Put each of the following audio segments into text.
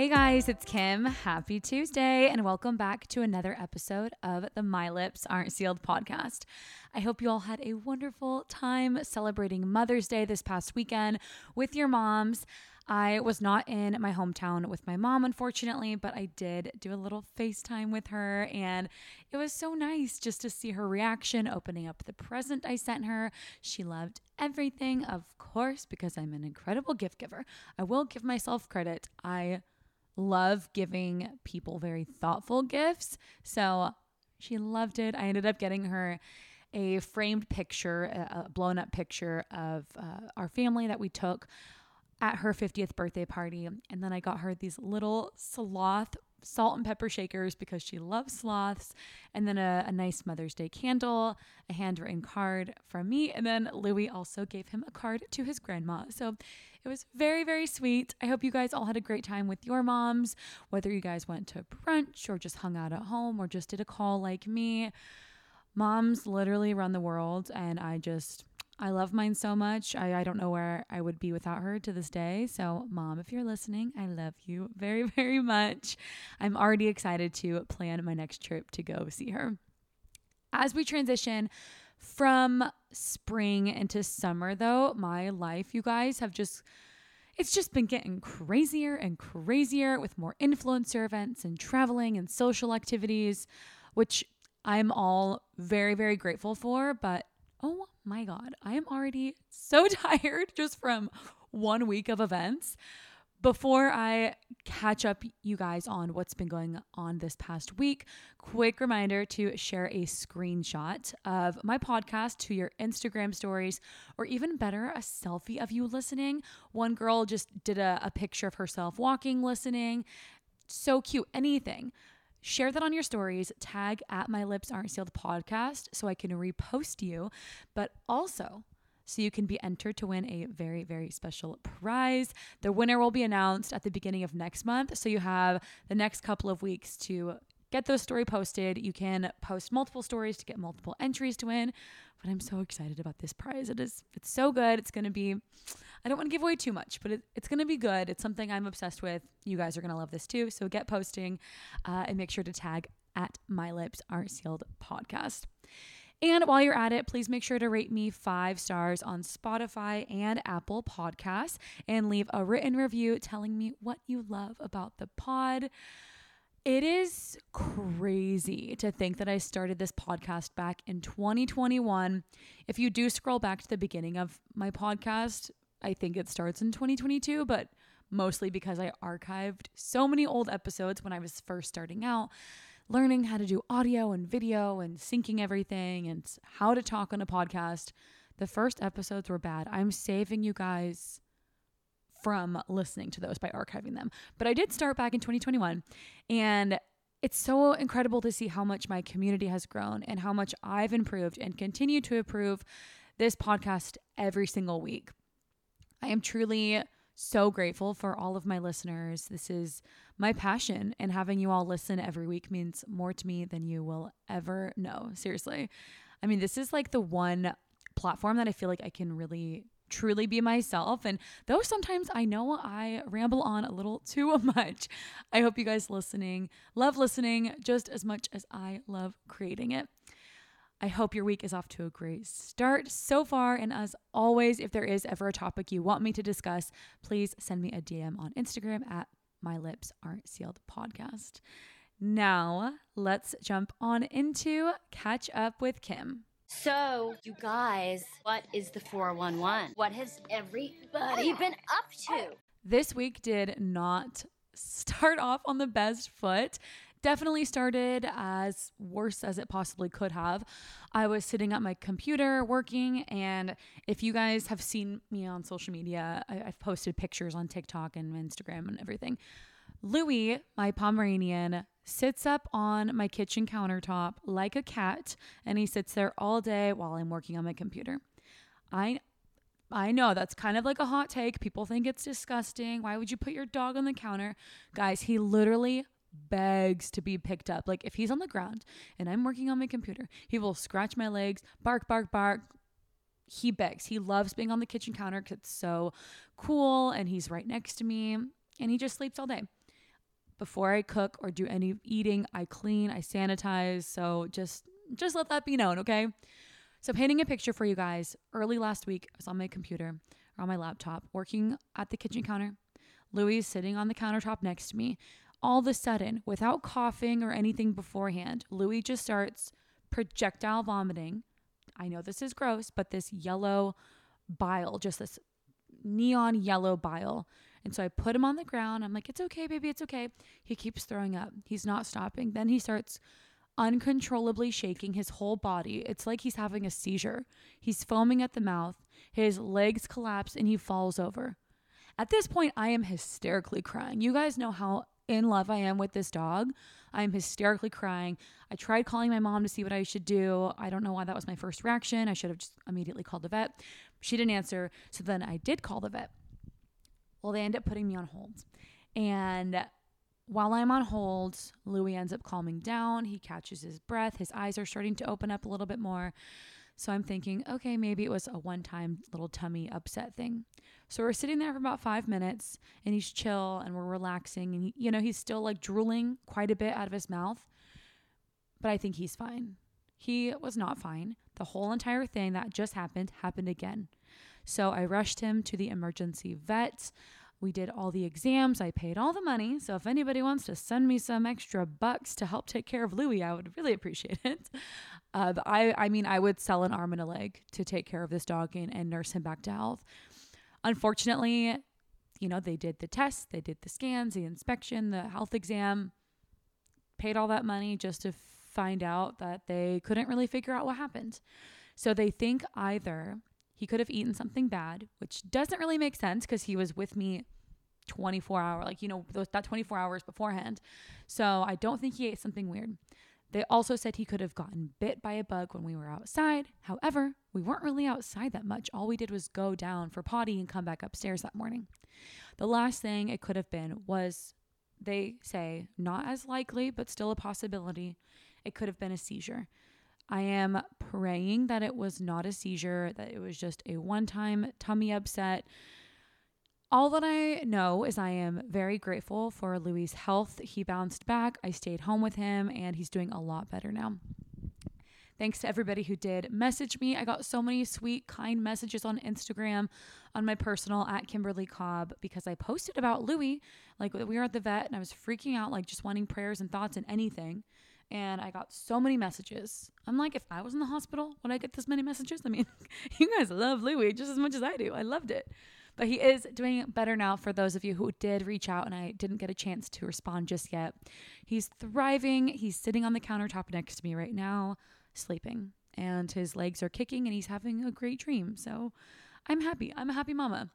Hey guys, it's Kim. Happy Tuesday, and welcome back to another episode of the My Lips Aren't Sealed podcast. I hope you all had a wonderful time celebrating Mother's Day this past weekend with your moms. I was not in my hometown with my mom, unfortunately, but I did do a little FaceTime with her, and it was so nice just to see her reaction opening up the present I sent her. She loved everything, of course, because I'm an incredible gift giver. I will give myself credit. I love giving people very thoughtful gifts. So she loved it. I ended up getting her a framed picture, a blown up picture of uh, our family that we took at her 50th birthday party. And then I got her these little sloth salt and pepper shakers because she loves sloths, and then a, a, nice Mother's Day candle, a handwritten card from me, and then Louis also gave him a card to his grandma. So it was very, very sweet. I hope you guys all had a great time with your moms, whether you guys went to brunch or just hung out at home or just did a call like me. Moms literally run the world, and I just, I love mine so much. I, I don't know where I would be without her to this day. So, mom, if you're listening, I love you very, very much. I'm already excited to plan my next trip to go see her. As we transition from spring into summer, though, my life, you guys, have just it's just been getting crazier and crazier with more influencer events and traveling and social activities, which I'm all very, very grateful for. But oh my God, I am already so tired just from one week of events. Before I catch up you guys on what's been going on this past week, quick reminder to share a screenshot of my podcast to your Instagram stories, or even better, a selfie of you listening. One girl just did a, a picture of herself walking, listening. So cute. Anything share that on your stories, tag at my lips aren't sealed podcast so I can repost you, but also so you can be entered to win a very, very special prize. The winner will be announced at the beginning of next month. So you have the next couple of weeks to get those story posted. You can post multiple stories to get multiple entries to win. But I'm so excited about this prize. It is it's so good. It's gonna be I don't want to give away too much, but it, it's gonna be good. It's something I'm obsessed with. You guys are gonna love this too. So get posting uh, and make sure to tag at my lips aren't sealed podcast. And while you're at it, please make sure to rate me five stars on Spotify and Apple Podcasts and leave a written review telling me what you love about the pod. It is crazy to think that I started this podcast back in 2021. If you do scroll back to the beginning of my podcast, I think it starts in 2022, but mostly because I archived so many old episodes when I was first starting out learning how to do audio and video and syncing everything and how to talk on a podcast. The first episodes were bad. I'm saving you guys from listening to those by archiving them. But I did start back in 2021 and it's so incredible to see how much my community has grown and how much I've improved and continue to improve this podcast every single week. I am truly so grateful for all of my listeners. This is my passion, and having you all listen every week means more to me than you will ever know. Seriously. I mean, this is like the one platform that I feel like I can really truly be myself. And though sometimes I know I ramble on a little too much, I hope you guys listening love listening just as much as I love creating it. I hope your week is off to a great start so far. And as always, if there is ever a topic you want me to discuss, please send me a DM on Instagram at My Lips Aren't Sealed Podcast. Now, let's jump on into Catch Up with Kim. So, you guys, what is the 411? What has everybody been up to? This week did not start off on the best foot definitely started as worse as it possibly could have. I was sitting at my computer working, and if you guys have seen me on social media, I, have posted pictures on TikTok and Instagram and everything. Louis, my Pomeranian, sits up on my kitchen countertop like a cat, and he sits there all day while I'm working on my computer. I I know that's kind of like a hot take. People think it's disgusting. Why would you put your dog on the counter? Guys, he literally begs to be picked up. Like if he's on the ground and I'm working on my computer, he will scratch my legs, bark, bark, bark. He begs. He loves being on the kitchen counter because it's so cool and he's right next to me and he just sleeps all day. before I cook or do any eating, I clean, I sanitize. So just just let that be known, okay? So painting a picture for you guys. Early last week, I was on my computer or on my laptop working at the kitchen counter. Louis is sitting on the countertop next to me. All of a sudden, without coughing or anything beforehand, Louis just starts projectile vomiting. I know this is gross, but this yellow bile, just this neon yellow bile. And so I put him on the ground. I'm like, it's okay, baby, it's okay. He keeps throwing up. He's not stopping. Then he starts uncontrollably shaking his whole body. It's like he's having a seizure. He's foaming at the mouth. His legs collapse and he falls over. At this point, I am hysterically crying. You guys know how in love I am with this dog. I'm hysterically crying. I tried calling my mom to see what I should do. I don't know why that was my first reaction. I should have just immediately called the vet. She didn't answer. So then I did call the vet. Well, they end up putting me on hold. And while I'm on hold, Louis ends up calming down. He catches his breath. His eyes are starting to open up a little bit more. So I'm thinking, okay, maybe it was a one time little tummy upset thing. So we're sitting there for about five minutes and he's chill and we're relaxing. And, he, you know, he's still like drooling quite a bit out of his mouth. But I think he's fine. He was not fine. The whole entire thing that just happened happened again. So I rushed him to the emergency vet. We did all the exams. I paid all the money. So if anybody wants to send me some extra bucks to help take care of Louis, I would really appreciate it. Uh, I, I mean, I would sell an arm and a leg to take care of this dog and, and nurse him back to health. Unfortunately, you know, they did the tests, they did the scans, the inspection, the health exam, paid all that money just to find out that they couldn't really figure out what happened. So they think either he could have eaten something bad, which doesn't really make sense because he was with me 24 hour, like, you know, those, that 24 hours beforehand. So I don't think he ate something weird. They also said he could have gotten bit by a bug when we were outside. However, we weren't really outside that much. All we did was go down for potty and come back upstairs that morning. The last thing it could have been was, they say, not as likely, but still a possibility, it could have been a seizure. I am praying that it was not a seizure, that it was just a one time tummy upset. All that I know is I am very grateful for Louis' health. He bounced back. I stayed home with him and he's doing a lot better now. Thanks to everybody who did message me. I got so many sweet, kind messages on Instagram, on my personal at Kimberly Cobb, because I posted about Louis. Like we were at the vet and I was freaking out, like just wanting prayers and thoughts and anything and I got so many messages. I'm like, if I was in the hospital, would I get this many messages? I mean, you guys love Louis just as much as I do. I loved it. But he is doing better now for those of you who did reach out and I didn't get a chance to respond just yet. He's thriving. He's sitting on the countertop next to me right now, sleeping, and his legs are kicking and he's having a great dream. So I'm happy. I'm a happy mama.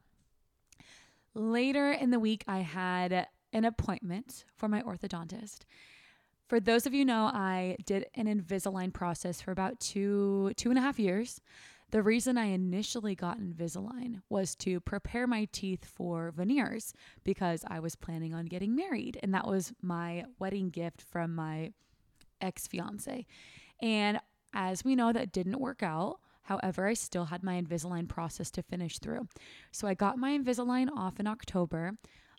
Later in the week, I had an appointment for my orthodontist for those of you know, I did an Invisalign process for about two, two and a half years. The reason I initially got Invisalign was to prepare my teeth for veneers because I was planning on getting married. And that was my wedding gift from my ex fiance. And as we know, that didn't work out. However, I still had my Invisalign process to finish through. So I got my Invisalign off in October.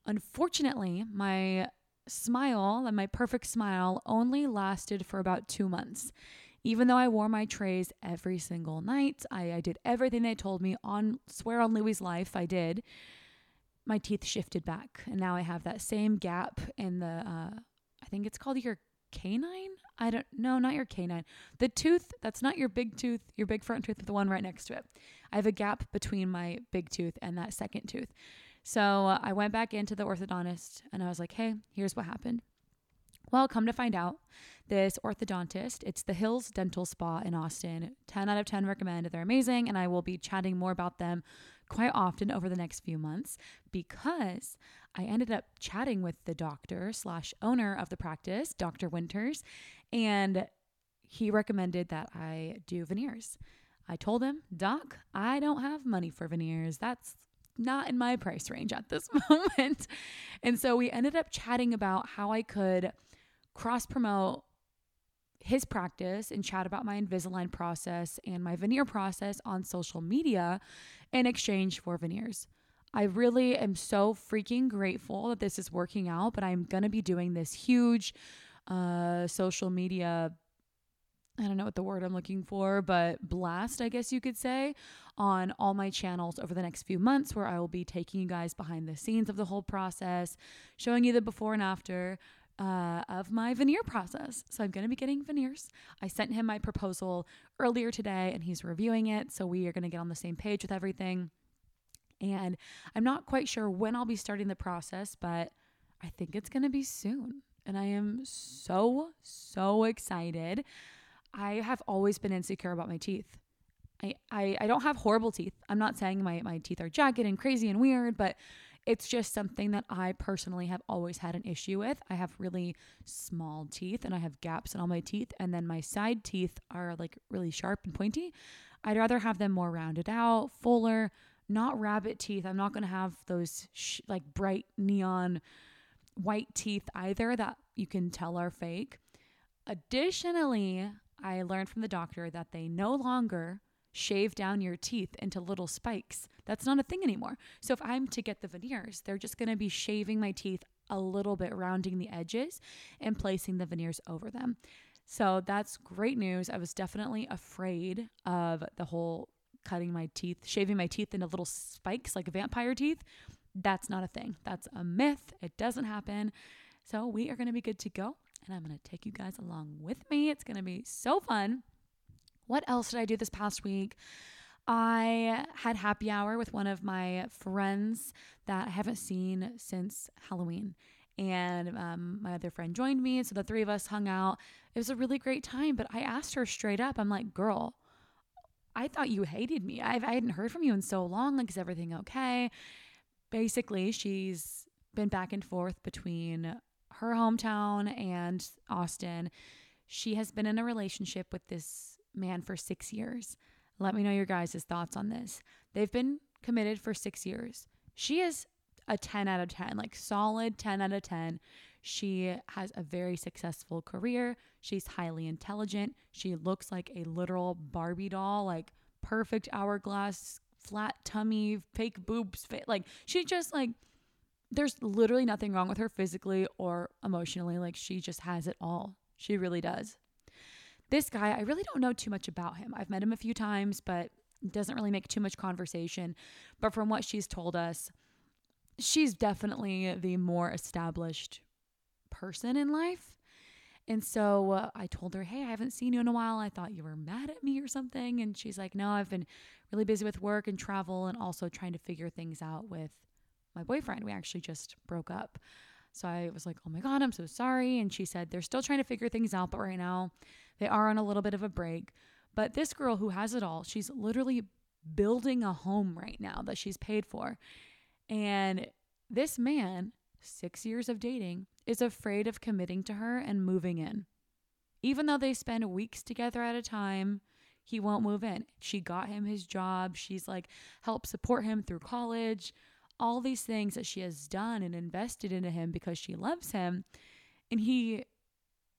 Unfortunately, my smile and my perfect smile only lasted for about two months. Even though I wore my trays every single night, I, I did everything they told me on swear on Louis' life, I did. My teeth shifted back, and now I have that same gap in the, uh, I think it's called your canine. I don't know, not your canine. The tooth that's not your big tooth, your big front tooth, but the one right next to it. I have a gap between my big tooth and that second tooth. So uh, I went back into the orthodontist and I was like, hey, here's what happened. Well, come to find out, this orthodontist, it's the Hills Dental Spa in Austin. 10 out of 10 recommend. They're amazing, and I will be chatting more about them quite often over the next few months because I ended up chatting with the doctor slash owner of the practice, Dr. Winters, and he recommended that I do veneers. I told him, Doc, I don't have money for veneers. That's not in my price range at this moment. And so we ended up chatting about how I could cross promote his practice and chat about my Invisalign process and my veneer process on social media in exchange for veneers. I really am so freaking grateful that this is working out, but I'm going to be doing this huge uh, social media I don't know what the word I'm looking for, but blast, I guess you could say, on all my channels over the next few months, where I will be taking you guys behind the scenes of the whole process, showing you the before and after uh, of my veneer process. So I'm going to be getting veneers. I sent him my proposal earlier today and he's reviewing it. So we are going to get on the same page with everything. And I'm not quite sure when I'll be starting the process, but I think it's going to be soon. And I am so, so excited. I have always been insecure about my teeth. I, I, I don't have horrible teeth. I'm not saying my, my teeth are jagged and crazy and weird, but it's just something that I personally have always had an issue with. I have really small teeth and I have gaps in all my teeth, and then my side teeth are like really sharp and pointy. I'd rather have them more rounded out, fuller, not rabbit teeth. I'm not going to have those sh- like bright neon white teeth either that you can tell are fake. Additionally, I learned from the doctor that they no longer shave down your teeth into little spikes. That's not a thing anymore. So if I'm to get the veneers, they're just going to be shaving my teeth a little bit, rounding the edges and placing the veneers over them. So that's great news. I was definitely afraid of the whole cutting my teeth, shaving my teeth into little spikes like vampire teeth. That's not a thing. That's a myth. It doesn't happen. So we are going to be good to go and I'm going to take you guys along with me. It's going to be so fun. What else did I do this past week? I had happy hour with one of my friends that I haven't seen since Halloween. And um, my other friend joined me. So the three of us hung out. It was a really great time. But I asked her straight up, I'm like, girl, I thought you hated me. I've, I hadn't heard from you in so long. Like, is everything okay? Basically, she's been back and forth between her hometown and Austin. She has been in a relationship with this man for six years. Let me know your guys' thoughts on this. They've been committed for six years. She is a 10 out of 10, like solid 10 out of 10. She has a very successful career. She's highly intelligent. She looks like a literal Barbie doll, like perfect hourglass, flat tummy, fake boobs. Like she just like there's literally nothing wrong with her physically or emotionally. Like she just has it all. She really does. This guy, I really don't know too much about him. I've met him a few times, but doesn't really make too much conversation. But from what she's told us, she's definitely the more established person in life. And so uh, I told her, Hey, I haven't seen you in a while. I thought you were mad at me or something. And she's like, No, I've been really busy with work and travel and also trying to figure things out with my boyfriend. We actually just broke up. So I was like, oh my God, I'm so sorry. And she said, they're still trying to figure things out, but right now they are on a little bit of a break. But this girl who has it all, she's literally building a home right now that she's paid for. And this man, six years of dating, is afraid of committing to her and moving in. Even though they spend weeks together at a time, he won't move in. She got him his job. She's like helped support him through college all these things that she has done and invested into him because she loves him. And he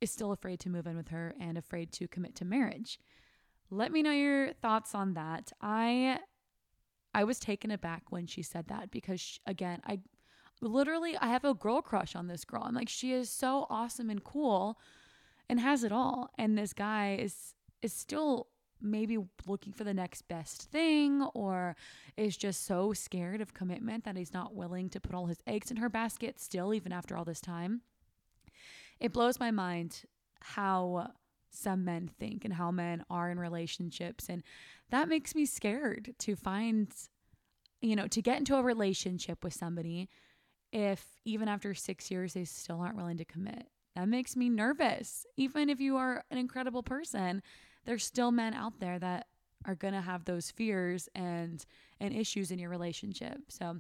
is still afraid to move in with her and afraid to commit to marriage. Let me know your thoughts on that. I I was taken aback when she said that because she, again, I literally I have a girl crush on this girl. I'm like she is so awesome and cool and has it all and this guy is is still maybe looking for the next best thing or is just so scared of commitment that he's not willing to put all his eggs in her basket still, even after all this time. It blows my mind how some men think and how men are in relationships. And that makes me scared to find, you know, to get into a relationship with somebody if even after six years they still aren't willing to commit. That makes me nervous. Even if you are an incredible person, there's still men out there that are going to have those fears and and issues in your relationship. So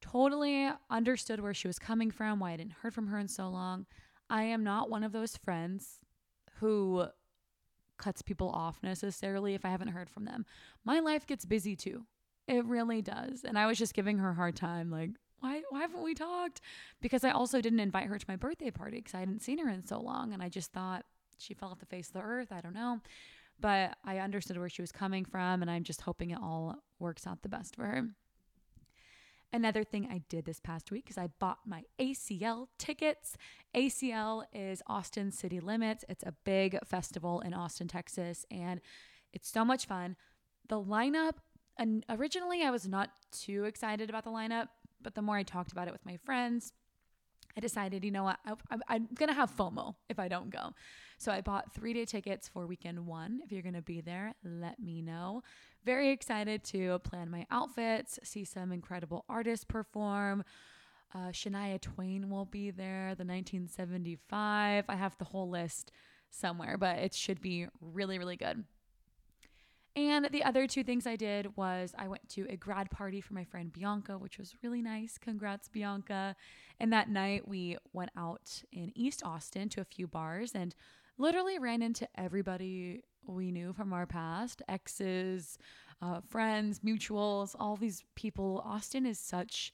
totally understood where she was coming from, why I didn't heard from her in so long. I am not one of those friends who cuts people off necessarily if I haven't heard from them. My life gets busy too. It really does. And I was just giving her a hard time like why why haven't we talked? Because I also didn't invite her to my birthday party because I hadn't seen her in so long and I just thought she fell off the face of the earth. I don't know. But I understood where she was coming from, and I'm just hoping it all works out the best for her. Another thing I did this past week is I bought my ACL tickets. ACL is Austin City Limits. It's a big festival in Austin, Texas, and it's so much fun. The lineup, originally I was not too excited about the lineup, but the more I talked about it with my friends, I decided, you know what, I, am going to have FOMO if I don't go. So I bought three day tickets for weekend one. If you're going to be there, let me know. Very excited to plan my outfits, see some incredible artists perform. Uh, Shania Twain will be there, the 1975. I have the whole list somewhere, but it should be really, really good. And the other two things I did was I went to a grad party for my friend Bianca, which was really nice. Congrats, Bianca. And that night we went out in East Austin to a few bars and literally ran into everybody we knew from our past exes, uh, friends, mutuals, all these people. Austin is such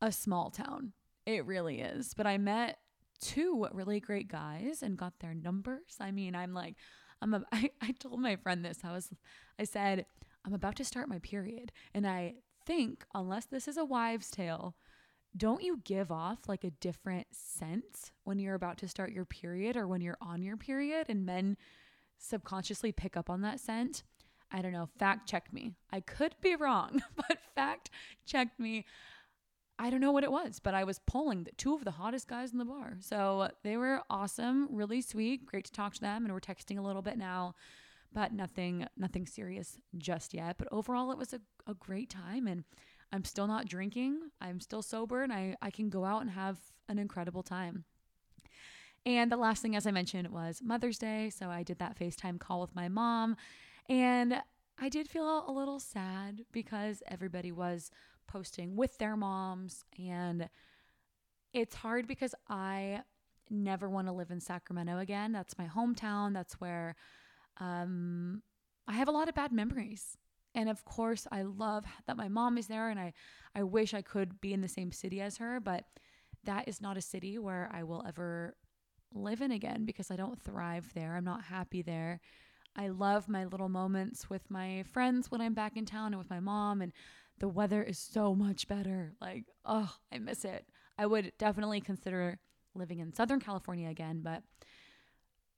a small town. It really is. But I met two really great guys and got their numbers. I mean, I'm like, I'm a, I, I told my friend this. I was I said, I'm about to start my period. And I think, unless this is a wives' tale, don't you give off like a different scent when you're about to start your period or when you're on your period and men subconsciously pick up on that scent? I don't know. Fact check me. I could be wrong, but fact check me. I don't know what it was, but I was pulling the two of the hottest guys in the bar. So they were awesome, really sweet, great to talk to them, and we're texting a little bit now, but nothing, nothing serious just yet. But overall, it was a, a great time, and I'm still not drinking. I'm still sober, and I I can go out and have an incredible time. And the last thing, as I mentioned, was Mother's Day. So I did that FaceTime call with my mom, and I did feel a little sad because everybody was posting with their moms. And it's hard because I never want to live in Sacramento again. That's my hometown. That's where um, I have a lot of bad memories. And of course, I love that my mom is there and I, I wish I could be in the same city as her, but that is not a city where I will ever live in again because I don't thrive there. I'm not happy there. I love my little moments with my friends when I'm back in town and with my mom and the weather is so much better. Like, oh, I miss it. I would definitely consider living in Southern California again, but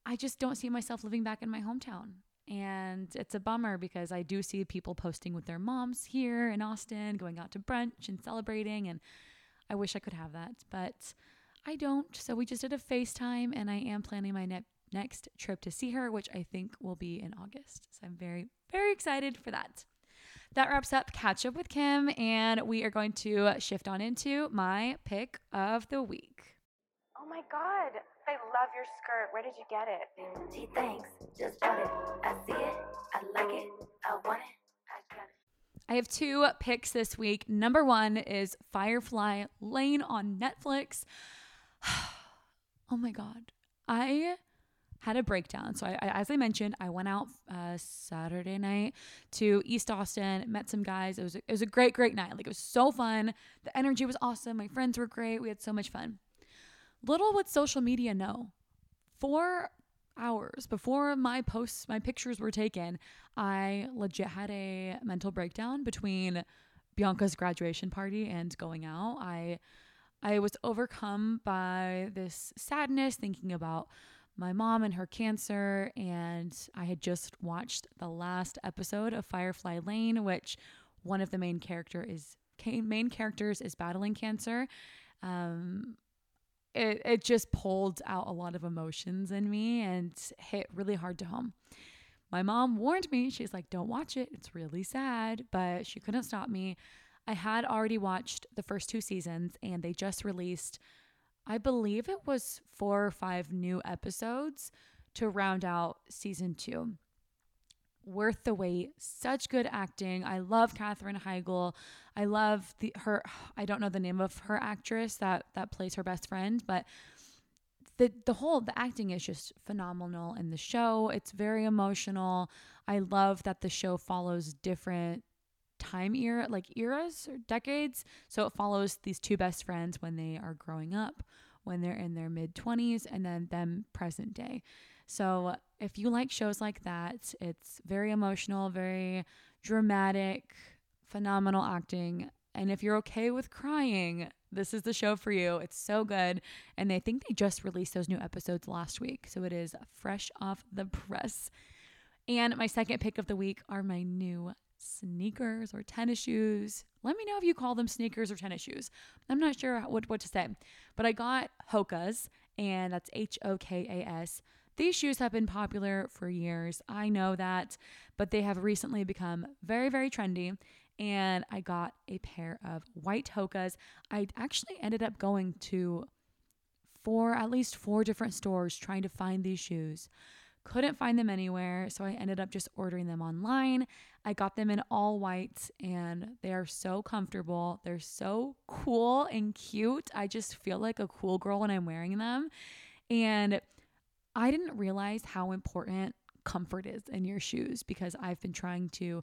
I just don't see myself living back in my hometown. And it's a bummer because I do see people posting with their moms here in Austin, going out to brunch and celebrating. And I wish I could have that, but I don't. So we just did a FaceTime, and I am planning my ne- next trip to see her, which I think will be in August. So I'm very, very excited for that that wraps up Catch Up with Kim, and we are going to shift on into my pick of the week. Oh my God, I love your skirt. Where did you get it? Gee, thanks. Just bought it. I see it. I like it. I want it. I got it. I have two picks this week. Number one is Firefly Lane on Netflix. oh my God. I had a breakdown. So, I, I, as I mentioned, I went out uh, Saturday night to East Austin, met some guys. It was, a, it was a great, great night. Like, it was so fun. The energy was awesome. My friends were great. We had so much fun. Little would social media know. Four hours before my posts, my pictures were taken, I legit had a mental breakdown between Bianca's graduation party and going out. I I was overcome by this sadness thinking about my mom and her cancer. And I had just watched the last episode of Firefly Lane, which one of the main character is main characters is battling cancer. Um, it, it just pulled out a lot of emotions in me and hit really hard to home. My mom warned me. She's like, don't watch it. It's really sad. But she couldn't stop me. I had already watched the first two seasons and they just released I believe it was four or five new episodes to round out season two. Worth the wait. Such good acting. I love Katherine Heigl. I love the her. I don't know the name of her actress that that plays her best friend, but the the whole the acting is just phenomenal in the show. It's very emotional. I love that the show follows different time era, like eras or decades. So it follows these two best friends when they are growing up, when they're in their mid 20s, and then them present day. So if you like shows like that, it's very emotional, very dramatic, phenomenal acting. And if you're okay with crying, this is the show for you. It's so good. And I think they just released those new episodes last week. So it is fresh off the press. And my second pick of the week are my new sneakers or tennis shoes. Let me know if you call them sneakers or tennis shoes. I'm not sure what, what to say. But I got Hoka's, and that's H O K A S. These shoes have been popular for years. I know that, but they have recently become very, very trendy and I got a pair of white Hoka's. I actually ended up going to four, at least four different stores trying to find these shoes. Couldn't find them anywhere, so I ended up just ordering them online. I got them in all whites and they are so comfortable. They're so cool and cute. I just feel like a cool girl when I'm wearing them. And I didn't realize how important comfort is in your shoes because I've been trying to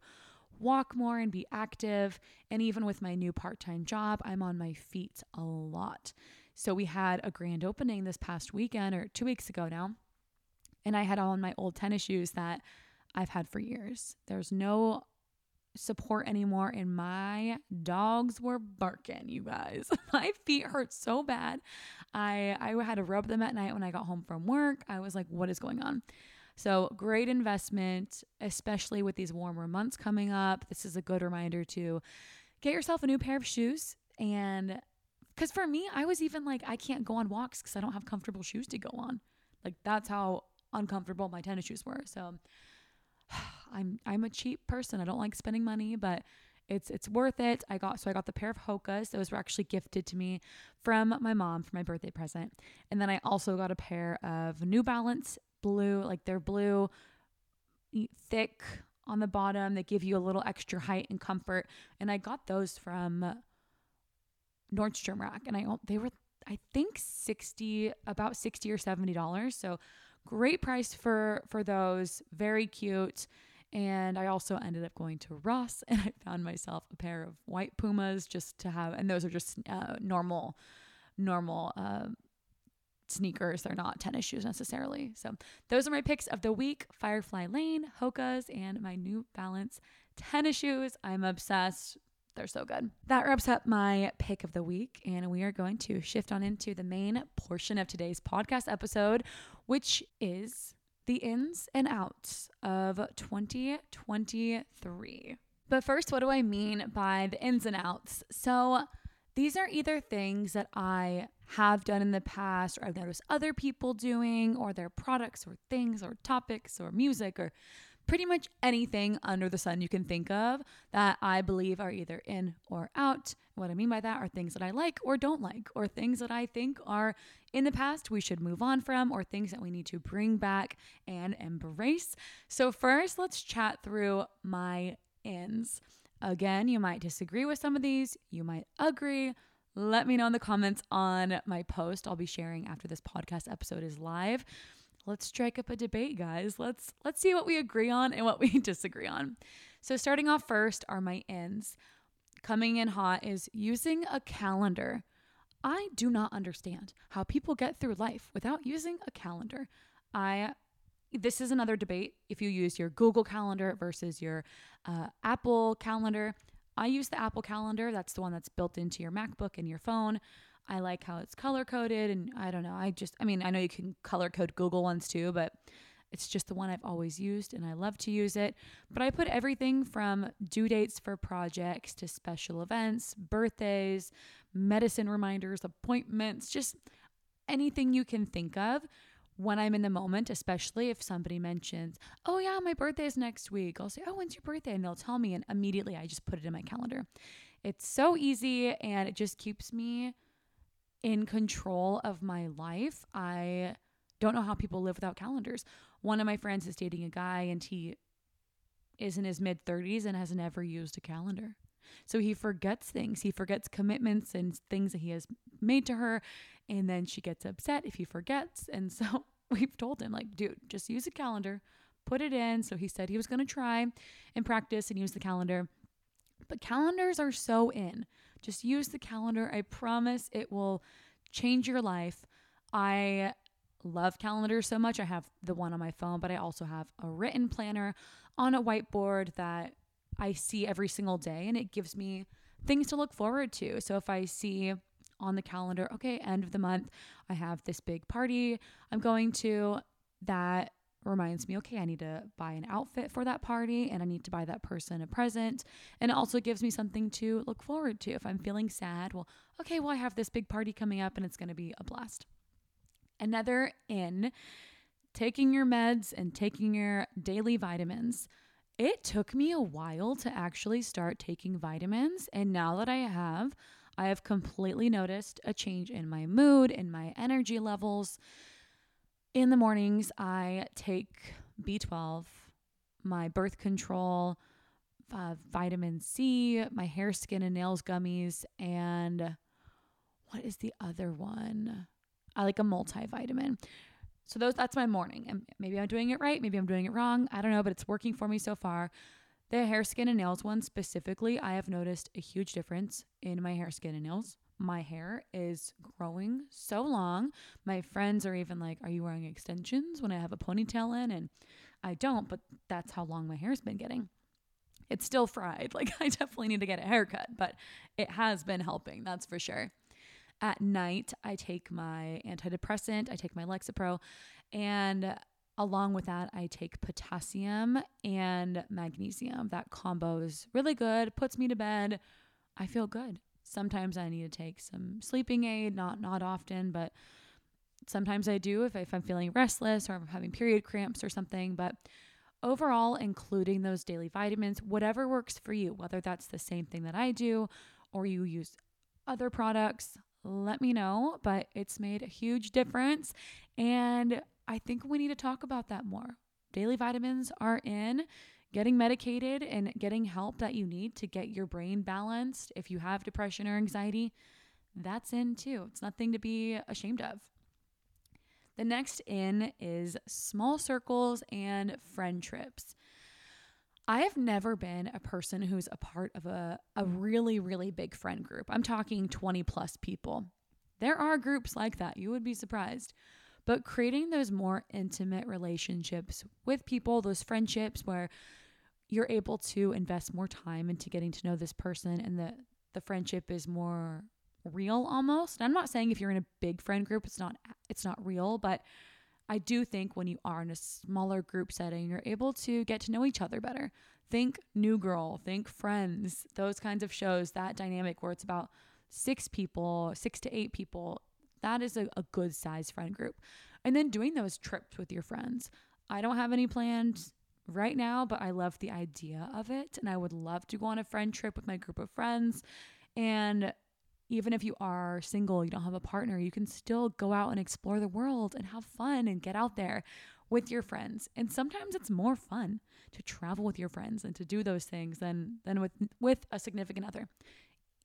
walk more and be active. And even with my new part time job, I'm on my feet a lot. So we had a grand opening this past weekend or two weeks ago now. And I had on my old tennis shoes that I've had for years. There's no support anymore and my dogs were barking you guys my feet hurt so bad i i had to rub them at night when i got home from work i was like what is going on so, great investment, especially with these warmer months coming up. This is a good reminder to get yourself a new pair of shoes. And because for me, I was even like, I can't go on walks because I don't have comfortable shoes to go on. Like, that's how uncomfortable my tennis shoes were. So, I'm I'm a cheap person. I don't like spending money, but it's it's worth it. I got so I got the pair of Hoka's. Those were actually gifted to me from my mom for my birthday present. And then I also got a pair of New Balance blue, like they're blue, thick on the bottom. They give you a little extra height and comfort. And I got those from Nordstrom Rack, and I they were I think sixty about sixty or seventy dollars. So great price for for those. Very cute. And I also ended up going to Ross and I found myself a pair of white Pumas just to have, and those are just uh, normal, normal uh, sneakers. They're not tennis shoes necessarily. So those are my picks of the week Firefly Lane, Hoka's, and my New Balance tennis shoes. I'm obsessed. They're so good. That wraps up my pick of the week, and we are going to shift on into the main portion of today's podcast episode, which is the ins and outs of 2023. But first, what do I mean by the ins and outs? So, these are either things that I have done in the past or I've noticed other people doing, or their products or things or topics or music or pretty much anything under the sun you can think of that I believe are either in or out. What I mean by that are things that I like or don't like, or things that I think are in the past we should move on from, or things that we need to bring back and embrace. So, first, let's chat through my ins. Again, you might disagree with some of these, you might agree. Let me know in the comments on my post I'll be sharing after this podcast episode is live. Let's strike up a debate, guys. Let's let's see what we agree on and what we disagree on. So starting off first are my ends. Coming in hot is using a calendar. I do not understand how people get through life without using a calendar. I this is another debate if you use your Google Calendar versus your uh, Apple Calendar. I use the Apple Calendar. That's the one that's built into your MacBook and your phone. I like how it's color coded, and I don't know. I just, I mean, I know you can color code Google ones too, but it's just the one I've always used and I love to use it. But I put everything from due dates for projects to special events, birthdays, medicine reminders, appointments, just anything you can think of when I'm in the moment, especially if somebody mentions, oh, yeah, my birthday is next week, I'll say, oh, when's your birthday? And they'll tell me, and immediately I just put it in my calendar. It's so easy and it just keeps me in control of my life. I don't know how people live without calendars. One of my friends is dating a guy and he is in his mid 30s and has never used a calendar. So he forgets things. He forgets commitments and things that he has made to her. And then she gets upset if he forgets. And so we've told him, like, dude, just use a calendar, put it in. So he said he was going to try and practice and use the calendar. But calendars are so in. Just use the calendar. I promise it will change your life. I love calendars so much. I have the one on my phone, but I also have a written planner on a whiteboard that I see every single day, and it gives me things to look forward to. So if I see on the calendar, okay, end of the month, I have this big party I'm going to that reminds me, okay, I need to buy an outfit for that party and I need to buy that person a present. And it also gives me something to look forward to. If I'm feeling sad, well, okay, well, I have this big party coming up and it's going to be a blast. Another in taking your meds and taking your daily vitamins. It took me a while to actually start taking vitamins. And now that I have, I have completely noticed a change in my mood, in my energy levels. In the mornings, I take B12, my birth control, uh, vitamin C, my hair, skin, and nails gummies, and what is the other one? I like a multivitamin. So those that's my morning. And maybe I'm doing it right, maybe I'm doing it wrong. I don't know, but it's working for me so far. The hair, skin, and nails one specifically, I have noticed a huge difference in my hair, skin, and nails. My hair is growing so long. My friends are even like, Are you wearing extensions when I have a ponytail in? And I don't, but that's how long my hair's been getting. It's still fried. Like, I definitely need to get a haircut, but it has been helping, that's for sure. At night, I take my antidepressant, I take my Lexapro, and along with that, I take potassium and magnesium. That combo is really good, puts me to bed. I feel good. Sometimes I need to take some sleeping aid, not mm-hmm. not often, but sometimes I do if, if I'm feeling restless or I'm having period cramps or something. But overall, including those daily vitamins, whatever works for you, whether that's the same thing that I do or you use other products, let me know. But it's made a huge difference. And I think we need to talk about that more. Daily vitamins are in. Getting medicated and getting help that you need to get your brain balanced if you have depression or anxiety, that's in too. It's nothing to be ashamed of. The next in is small circles and friend trips. I have never been a person who's a part of a, a really, really big friend group. I'm talking 20 plus people. There are groups like that. You would be surprised. But creating those more intimate relationships with people, those friendships where you're able to invest more time into getting to know this person and the the friendship is more real almost. And I'm not saying if you're in a big friend group it's not it's not real, but I do think when you are in a smaller group setting, you're able to get to know each other better. Think New Girl, think Friends, those kinds of shows, that dynamic where it's about six people, six to eight people. That is a, a good size friend group. And then doing those trips with your friends. I don't have any planned right now, but I love the idea of it. And I would love to go on a friend trip with my group of friends. And even if you are single, you don't have a partner, you can still go out and explore the world and have fun and get out there with your friends. And sometimes it's more fun to travel with your friends and to do those things than than with with a significant other.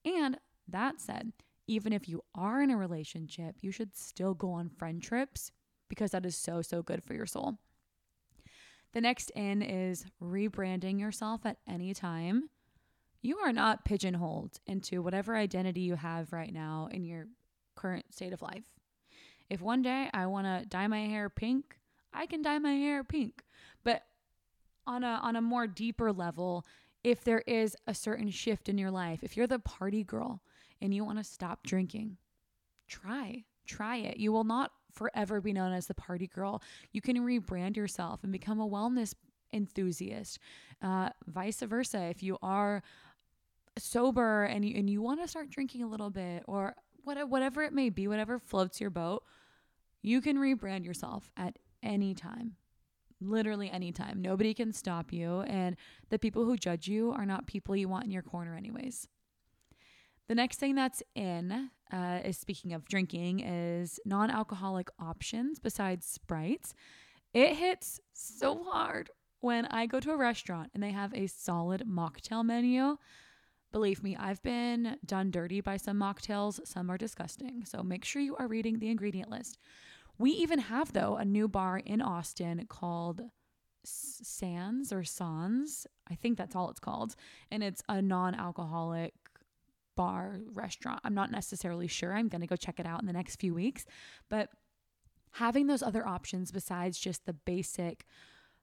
And that said, even if you are in a relationship, you should still go on friend trips because that is so so good for your soul. The next in is rebranding yourself at any time. You are not pigeonholed into whatever identity you have right now in your current state of life. If one day I want to dye my hair pink, I can dye my hair pink. But on a on a more deeper level, if there is a certain shift in your life, if you're the party girl and you want to stop drinking, try. Try it. You will not forever be known as the party girl. You can rebrand yourself and become a wellness enthusiast. Uh, vice versa, if you are sober and you, and you want to start drinking a little bit or whatever, whatever it may be, whatever floats your boat, you can rebrand yourself at any time. Literally anytime. Nobody can stop you. And the people who judge you are not people you want in your corner, anyways. The next thing that's in uh, is speaking of drinking is non-alcoholic options besides sprites. It hits so hard when I go to a restaurant and they have a solid mocktail menu. Believe me, I've been done dirty by some mocktails. Some are disgusting. So make sure you are reading the ingredient list. We even have, though, a new bar in Austin called Sans or Sans. I think that's all it's called. And it's a non alcoholic bar, restaurant. I'm not necessarily sure. I'm going to go check it out in the next few weeks. But having those other options besides just the basic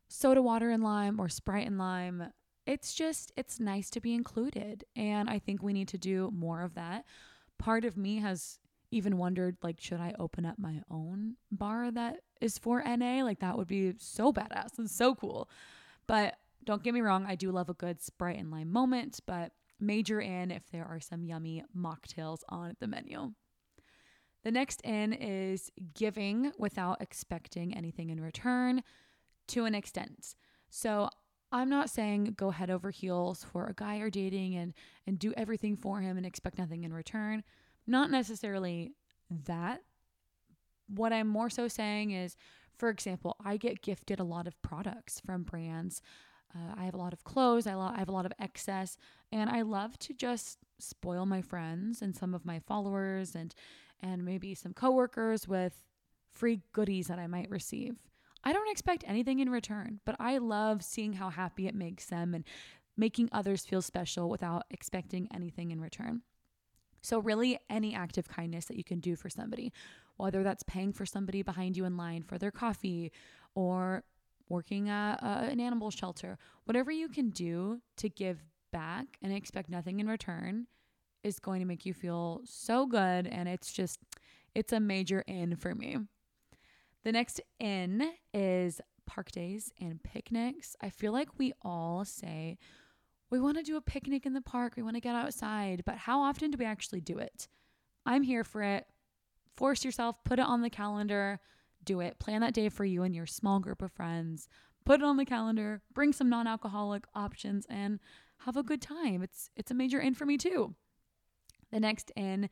soda water and lime or Sprite and lime it's just it's nice to be included and I think we need to do more of that. Part of me has even wondered like should I open up my own bar that is for NA? Like that would be so badass and so cool. But don't get me wrong, I do love a good Sprite and lime moment, but major in if there are some yummy mocktails on the menu. The next in is giving without expecting anything in return to an extent. So I'm not saying go head over heels for a guy you're dating and and do everything for him and expect nothing in return. Not necessarily that. What I'm more so saying is, for example, I get gifted a lot of products from brands. Uh, I have a lot of clothes. I, lo- I have a lot of excess, and I love to just spoil my friends and some of my followers and and maybe some coworkers with free goodies that I might receive. I don't expect anything in return, but I love seeing how happy it makes them and making others feel special without expecting anything in return. So, really, any act of kindness that you can do for somebody, whether that's paying for somebody behind you in line for their coffee or working at an animal shelter, whatever you can do to give back and expect nothing in return is going to make you feel so good. And it's just, it's a major in for me. The next in is park days and picnics. I feel like we all say we want to do a picnic in the park, we want to get outside, but how often do we actually do it? I'm here for it. Force yourself, put it on the calendar, do it. Plan that day for you and your small group of friends. Put it on the calendar, bring some non-alcoholic options and have a good time. It's it's a major in for me too. The next in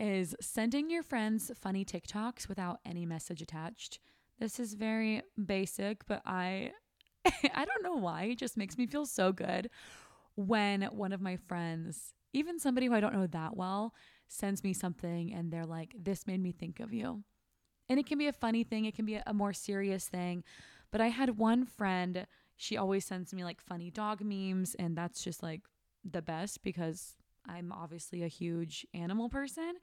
is sending your friends funny TikToks without any message attached. This is very basic, but I I don't know why, it just makes me feel so good when one of my friends, even somebody who I don't know that well, sends me something and they're like, "This made me think of you." And it can be a funny thing, it can be a more serious thing. But I had one friend, she always sends me like funny dog memes and that's just like the best because I'm obviously a huge animal person.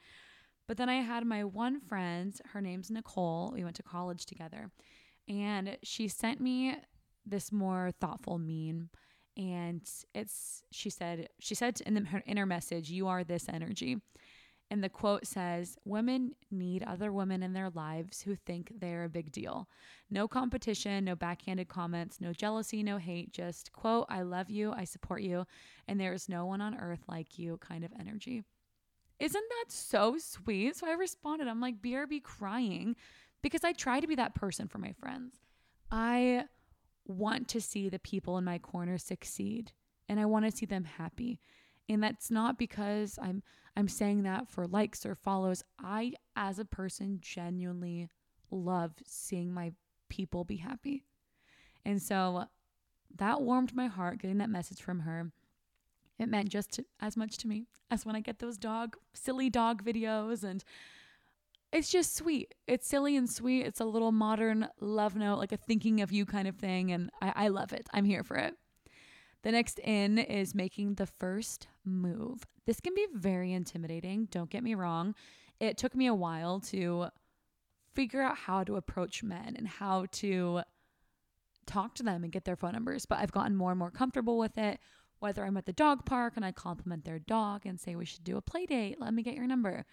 But then I had my one friend, her name's Nicole. We went to college together. And she sent me this more thoughtful meme. And it's, she said, she said in, the, her, in her message, You are this energy. And the quote says, Women need other women in their lives who think they're a big deal. No competition, no backhanded comments, no jealousy, no hate, just, quote, I love you, I support you, and there is no one on earth like you kind of energy. Isn't that so sweet? So I responded, I'm like, BRB crying because I try to be that person for my friends. I want to see the people in my corner succeed and I want to see them happy. And that's not because I'm I'm saying that for likes or follows. I as a person genuinely love seeing my people be happy. And so that warmed my heart getting that message from her. It meant just to, as much to me as when I get those dog silly dog videos and it's just sweet. It's silly and sweet. It's a little modern love note, like a thinking of you kind of thing. And I, I love it. I'm here for it. The next in is making the first move. This can be very intimidating. Don't get me wrong. It took me a while to figure out how to approach men and how to talk to them and get their phone numbers, but I've gotten more and more comfortable with it. Whether I'm at the dog park and I compliment their dog and say we should do a play date, let me get your number.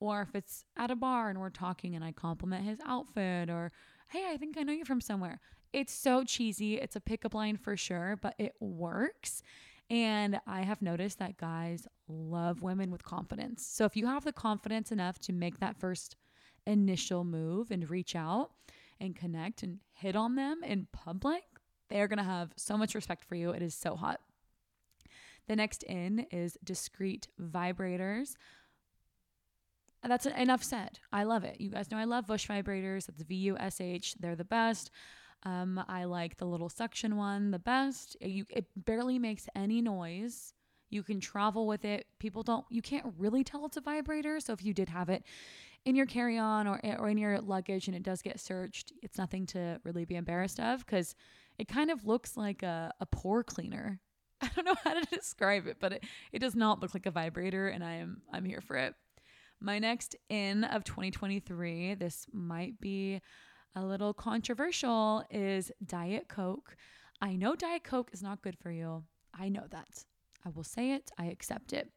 Or if it's at a bar and we're talking and I compliment his outfit or hey, I think I know you from somewhere. It's so cheesy. It's a pickup line for sure, but it works. And I have noticed that guys love women with confidence. So if you have the confidence enough to make that first initial move and reach out and connect and hit on them in public, they're going to have so much respect for you. It is so hot. The next in is discreet vibrators. That's enough said. I love it. You guys know I love Vush vibrators. That's V U S H. They're the best. Um, I like the little suction one the best. You, it barely makes any noise. You can travel with it. People don't, you can't really tell it's a vibrator. So if you did have it in your carry on or, or in your luggage and it does get searched, it's nothing to really be embarrassed of because it kind of looks like a, a pore cleaner. I don't know how to describe it, but it, it does not look like a vibrator and I am I'm here for it. My next in of 2023, this might be a little controversial, is Diet Coke. I know Diet Coke is not good for you. I know that. I will say it, I accept it.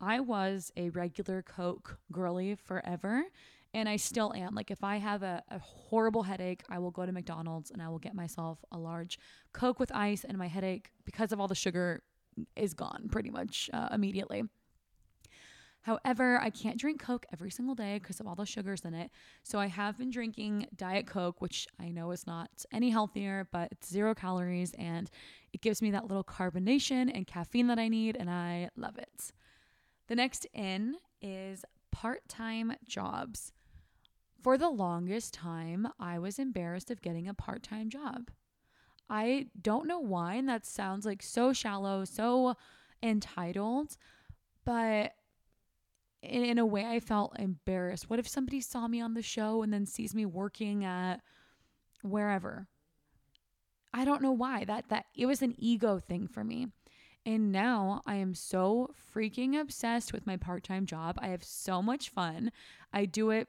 I was a regular Coke girly forever, and I still am. Like, if I have a, a horrible headache, I will go to McDonald's and I will get myself a large Coke with ice, and my headache, because of all the sugar, is gone pretty much uh, immediately. However, I can't drink Coke every single day because of all the sugars in it. So I have been drinking Diet Coke, which I know is not any healthier, but it's zero calories and it gives me that little carbonation and caffeine that I need, and I love it. The next in is part time jobs. For the longest time, I was embarrassed of getting a part time job. I don't know why, and that sounds like so shallow, so entitled, but in, a way I felt embarrassed. What if somebody saw me on the show and then sees me working at wherever? I don't know why. That that it was an ego thing for me. And now I am so freaking obsessed with my part-time job. I have so much fun. I do it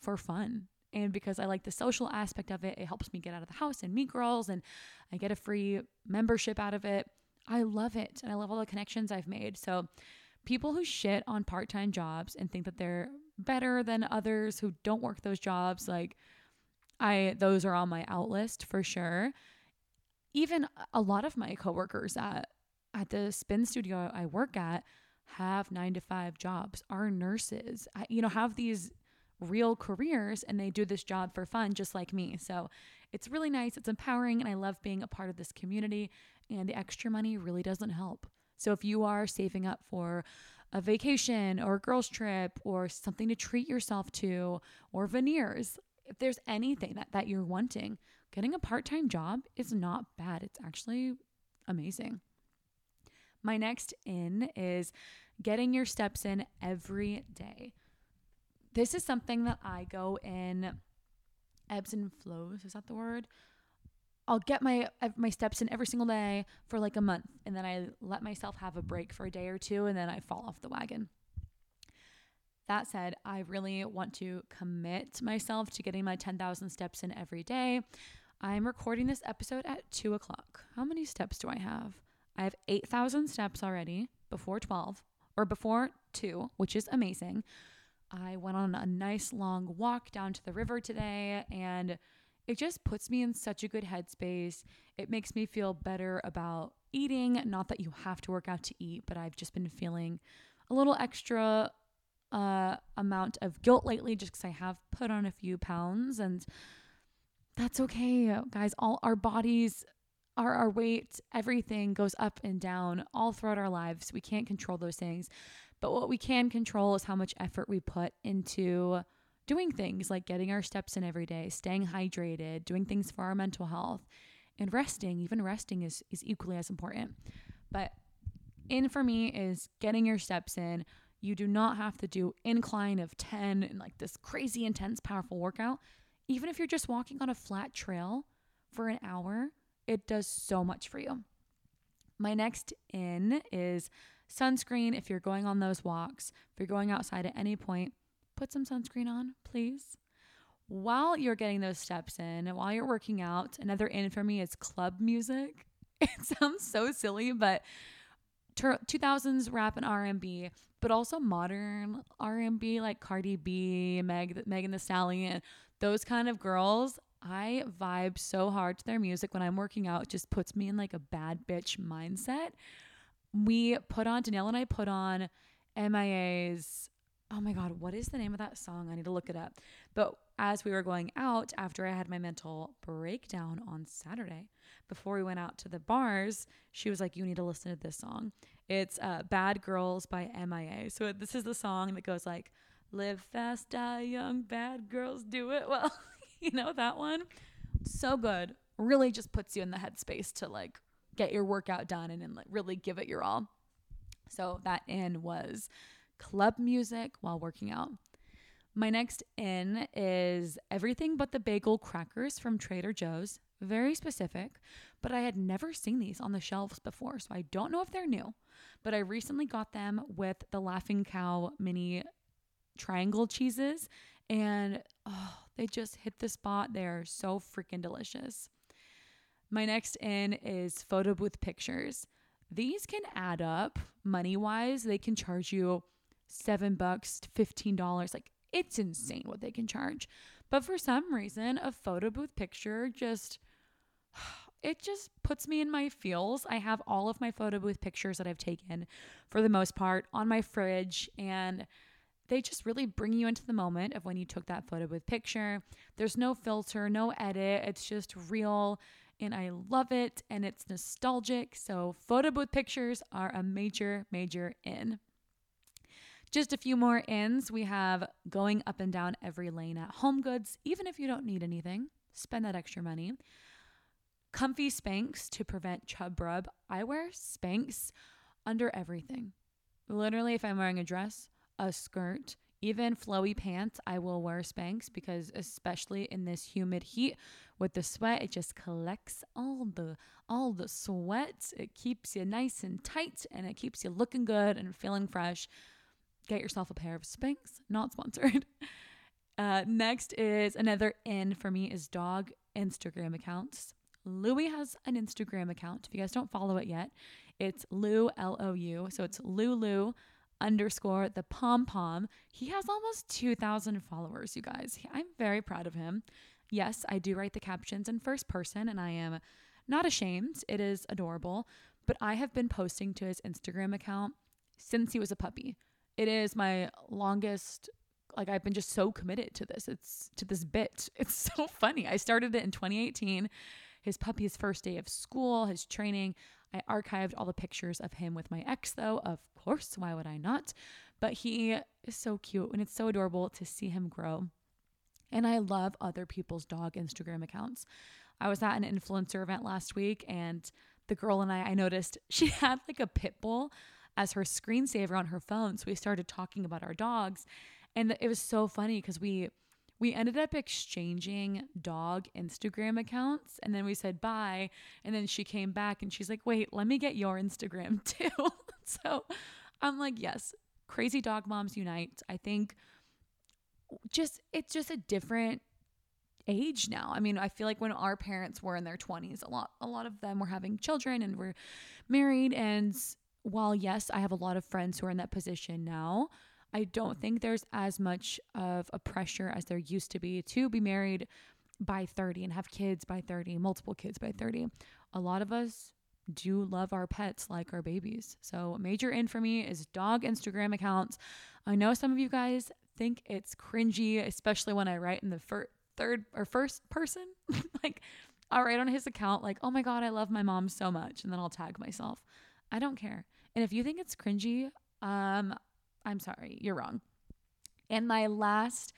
for fun. And because I like the social aspect of it, it helps me get out of the house and meet girls and I get a free membership out of it. I love it. And I love all the connections I've made. So people who shit on part-time jobs and think that they're better than others who don't work those jobs, like I those are on my out list for sure. Even a lot of my coworkers at at the spin studio I work at have 9 to 5 jobs. Are nurses you know have these real careers and they do this job for fun just like me. So it's really nice it's empowering and I love being a part of this community and the extra money really doesn't help so if you are saving up for a vacation or a girls trip or something to treat yourself to or veneers if there's anything that, that you're wanting getting a part time job is not bad. It's actually amazing. My next in is getting your steps in every day. This is something that I go in ebbs and flows. Is that the word? I'll get my uh, my steps in every single day for like a month and then I let myself have a break for a day or two and then I fall off the wagon. That said, I really want to commit myself to getting my 10,000 steps in every day. I'm recording this episode at two o'clock. How many steps do I have? I have 8,000 steps already before 12 or before two, which is amazing. I went on a nice long walk down to the river today and it just puts me in such a good headspace. It makes me feel better about eating. Not that you have to work out to eat, but I've just been feeling a little extra uh, amount of guilt lately just because I have put on a few pounds and that's okay, guys. All our bodies, our, our weight, everything goes up and down all throughout our lives. We can't control those things. But what we can control is how much effort we put into doing things like getting our steps in every day, staying hydrated, doing things for our mental health, and resting. Even resting is, is equally as important. But in for me is getting your steps in. You do not have to do incline of 10 and like this crazy intense powerful workout even if you're just walking on a flat trail for an hour, it does so much for you. My next in is sunscreen. If you're going on those walks, if you're going outside at any point, put some sunscreen on, please. While you're getting those steps in, and while you're working out, another in for me is club music. It sounds so silly, but 2000s rap and R&B, but also modern R&B like Cardi B, Meg, Megan Thee Stallion, those kind of girls, I vibe so hard to their music when I'm working out. It just puts me in like a bad bitch mindset. We put on, Danielle and I put on MIA's, oh my God, what is the name of that song? I need to look it up. But as we were going out after I had my mental breakdown on Saturday, before we went out to the bars, she was like, You need to listen to this song. It's uh, Bad Girls by MIA. So this is the song that goes like, Live fast, die young, bad girls do it well. you know that one? So good. Really just puts you in the headspace to like get your workout done and then like really give it your all. So that in was club music while working out. My next in is everything but the bagel crackers from Trader Joe's. Very specific, but I had never seen these on the shelves before, so I don't know if they're new. But I recently got them with the Laughing Cow mini triangle cheeses and oh, they just hit the spot. They're so freaking delicious. My next in is photo booth pictures. these can add up money wise. They can charge you seven bucks to $15. Like it's insane what they can charge. But for some reason, a photo booth picture just it just puts me in my feels. I have all of my photo booth pictures that I've taken for the most part on my fridge and they just really bring you into the moment of when you took that photo booth picture. There's no filter, no edit. It's just real and I love it and it's nostalgic. So photo booth pictures are a major major in. Just a few more ins. We have going up and down every lane at Home Goods, even if you don't need anything, spend that extra money. Comfy Spanx to prevent chub rub. I wear Spanx under everything. Literally, if I'm wearing a dress, a skirt, even flowy pants, I will wear Spanx because, especially in this humid heat with the sweat, it just collects all the all the sweat. It keeps you nice and tight, and it keeps you looking good and feeling fresh get yourself a pair of Spanx, not sponsored. Uh, next is another in for me is dog Instagram accounts. Louie has an Instagram account. If you guys don't follow it yet, it's Lou L O U. So it's Lulu underscore the pom pom. He has almost 2,000 followers, you guys. I'm very proud of him. Yes, I do write the captions in first person and I am not ashamed. It is adorable. But I have been posting to his Instagram account since he was a puppy it is my longest like I've been just so committed to this. It's to this bit. It's so funny. I started it in 2018. His puppy's first day of school, his training. I archived all the pictures of him with my ex though. Of course, why would I not? But he is so cute and it's so adorable to see him grow. And I love other people's dog Instagram accounts. I was at an influencer event last week and the girl and I I noticed she had like a pit bull as her screensaver on her phone. So we started talking about our dogs. And it was so funny because we we ended up exchanging dog Instagram accounts and then we said bye. And then she came back and she's like, wait, let me get your Instagram too. so I'm like, yes, crazy dog moms unite. I think just it's just a different age now. I mean, I feel like when our parents were in their 20s, a lot a lot of them were having children and were married and while yes, I have a lot of friends who are in that position now, I don't think there's as much of a pressure as there used to be to be married by 30 and have kids by 30, multiple kids by 30. A lot of us do love our pets like our babies. So, major in for me is dog Instagram accounts. I know some of you guys think it's cringy, especially when I write in the fir- third or first person. like, I'll write on his account, like, oh my God, I love my mom so much. And then I'll tag myself. I don't care. And if you think it's cringy, um, I'm sorry, you're wrong. And my last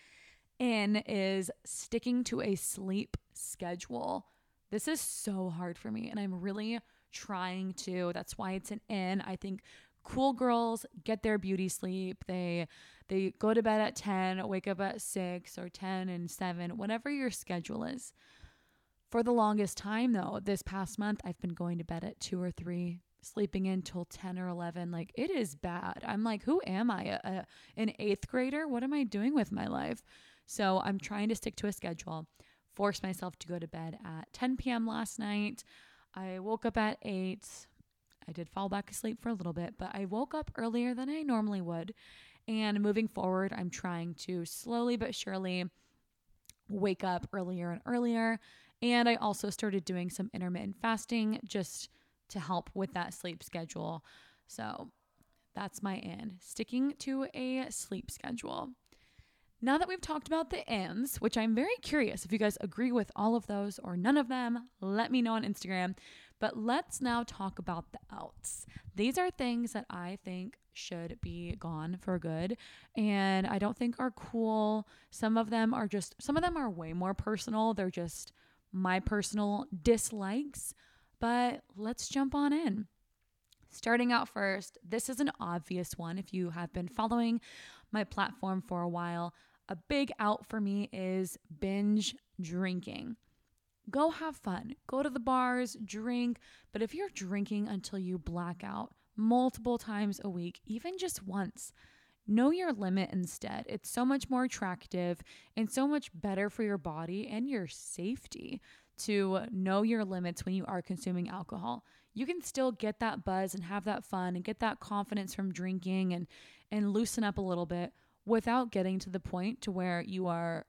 in is sticking to a sleep schedule. This is so hard for me, and I'm really trying to. That's why it's an in. I think cool girls get their beauty sleep. They they go to bed at 10, wake up at 6 or 10 and 7, whatever your schedule is. For the longest time though, this past month I've been going to bed at 2 or 3, sleeping in till 10 or 11 like it is bad. I'm like who am i? A, a, an eighth grader? What am i doing with my life? So i'm trying to stick to a schedule. Force myself to go to bed at 10 p.m last night. I woke up at 8 i did fall back asleep for a little bit but i woke up earlier than i normally would. And moving forward i'm trying to slowly but surely wake up earlier and earlier. And i also started doing some intermittent fasting just to help with that sleep schedule. So that's my in, sticking to a sleep schedule. Now that we've talked about the ins, which I'm very curious if you guys agree with all of those or none of them, let me know on Instagram. But let's now talk about the outs. These are things that I think should be gone for good and I don't think are cool. Some of them are just, some of them are way more personal. They're just my personal dislikes but let's jump on in. Starting out first, this is an obvious one if you have been following my platform for a while. A big out for me is binge drinking. Go have fun, go to the bars, drink, but if you're drinking until you black out multiple times a week, even just once, know your limit instead. It's so much more attractive and so much better for your body and your safety to know your limits when you are consuming alcohol. You can still get that buzz and have that fun and get that confidence from drinking and and loosen up a little bit without getting to the point to where you are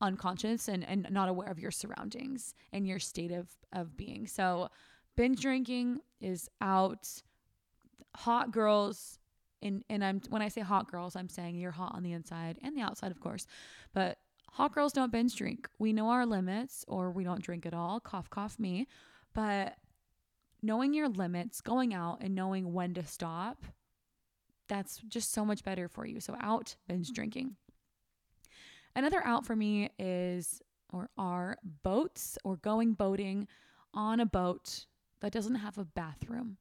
unconscious and, and not aware of your surroundings and your state of, of being. So binge drinking is out. Hot girls and and I'm when I say hot girls, I'm saying you're hot on the inside and the outside, of course. But hot girls don't binge drink. We know our limits or we don't drink at all. Cough cough me. But knowing your limits, going out and knowing when to stop, that's just so much better for you. So out binge drinking. Another out for me is or are boats or going boating on a boat that doesn't have a bathroom.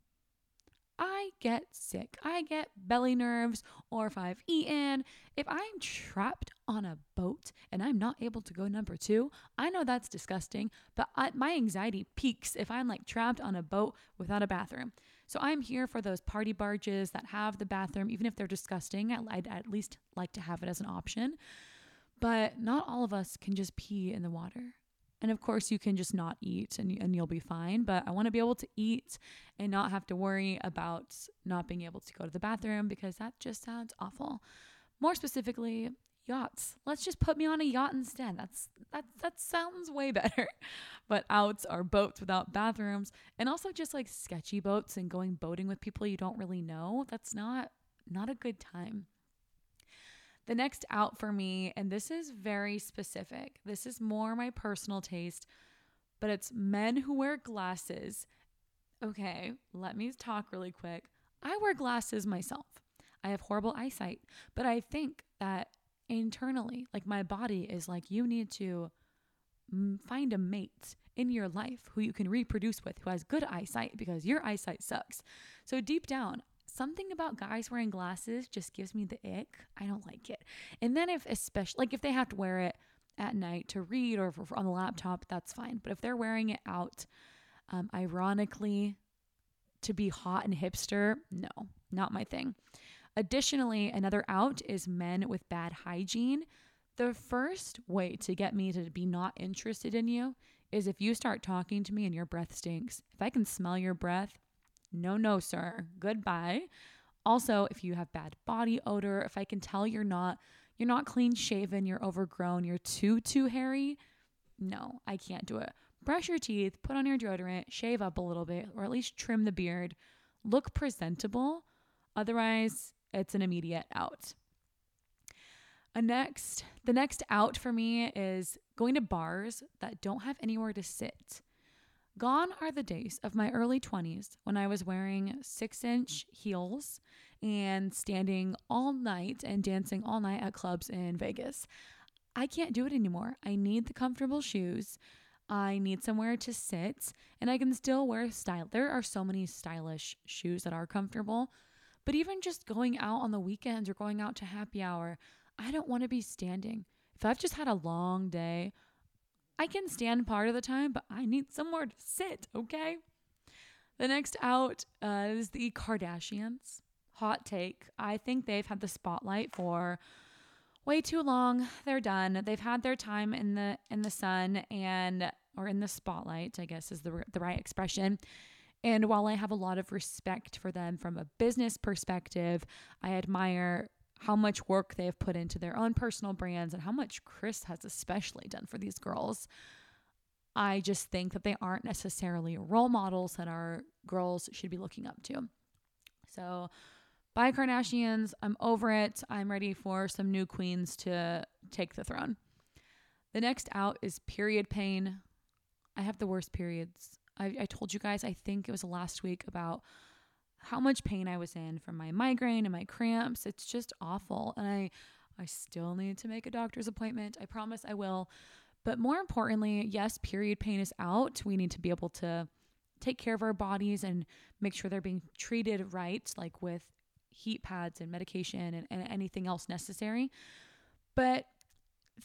I get sick. I get belly nerves, or if I've eaten, if I'm trapped on a boat and I'm not able to go number two, I know that's disgusting, but I, my anxiety peaks if I'm like trapped on a boat without a bathroom. So I'm here for those party barges that have the bathroom, even if they're disgusting. I'd at least like to have it as an option. But not all of us can just pee in the water. And of course, you can just not eat and, and you'll be fine. But I want to be able to eat and not have to worry about not being able to go to the bathroom because that just sounds awful. More specifically, yachts. Let's just put me on a yacht instead. That's that that sounds way better. But outs are boats without bathrooms and also just like sketchy boats and going boating with people you don't really know. That's not not a good time. The next out for me, and this is very specific, this is more my personal taste, but it's men who wear glasses. Okay, let me talk really quick. I wear glasses myself. I have horrible eyesight, but I think that internally, like my body is like, you need to mm, find a mate in your life who you can reproduce with who has good eyesight because your eyesight sucks. So deep down, something about guys wearing glasses just gives me the ick. I don't like it. And then if especially like if they have to wear it at night to read or on the laptop, that's fine. But if they're wearing it out, um, ironically, to be hot and hipster, no, not my thing. Additionally, another out is men with bad hygiene. The first way to get me to be not interested in you is if you start talking to me and your breath stinks. If I can smell your breath, no, no, sir. Goodbye. Also, if you have bad body odor, if I can tell you're not you're not clean shaven, you're overgrown, you're too too hairy, no, I can't do it. Brush your teeth, put on your deodorant, shave up a little bit or at least trim the beard. Look presentable. Otherwise, it's an immediate out. A next, the next out for me is going to bars that don't have anywhere to sit. Gone are the days of my early 20s when I was wearing six inch heels and standing all night and dancing all night at clubs in Vegas. I can't do it anymore. I need the comfortable shoes. I need somewhere to sit and I can still wear style. There are so many stylish shoes that are comfortable, but even just going out on the weekends or going out to happy hour, I don't want to be standing. If I've just had a long day, I can stand part of the time, but I need somewhere to sit, okay? The next out uh, is the Kardashians. Hot take. I think they've had the spotlight for way too long. They're done. They've had their time in the in the sun and or in the spotlight, I guess is the the right expression. And while I have a lot of respect for them from a business perspective, I admire how much work they have put into their own personal brands and how much Kris has especially done for these girls. I just think that they aren't necessarily role models that our girls should be looking up to. So, bye Kardashians. I'm over it. I'm ready for some new queens to take the throne. The next out is period pain. I have the worst periods. I, I told you guys, I think it was last week about how much pain I was in from my migraine and my cramps. It's just awful. And I I still need to make a doctor's appointment. I promise I will. But more importantly, yes, period pain is out. We need to be able to take care of our bodies and make sure they're being treated right, like with heat pads and medication and, and anything else necessary. But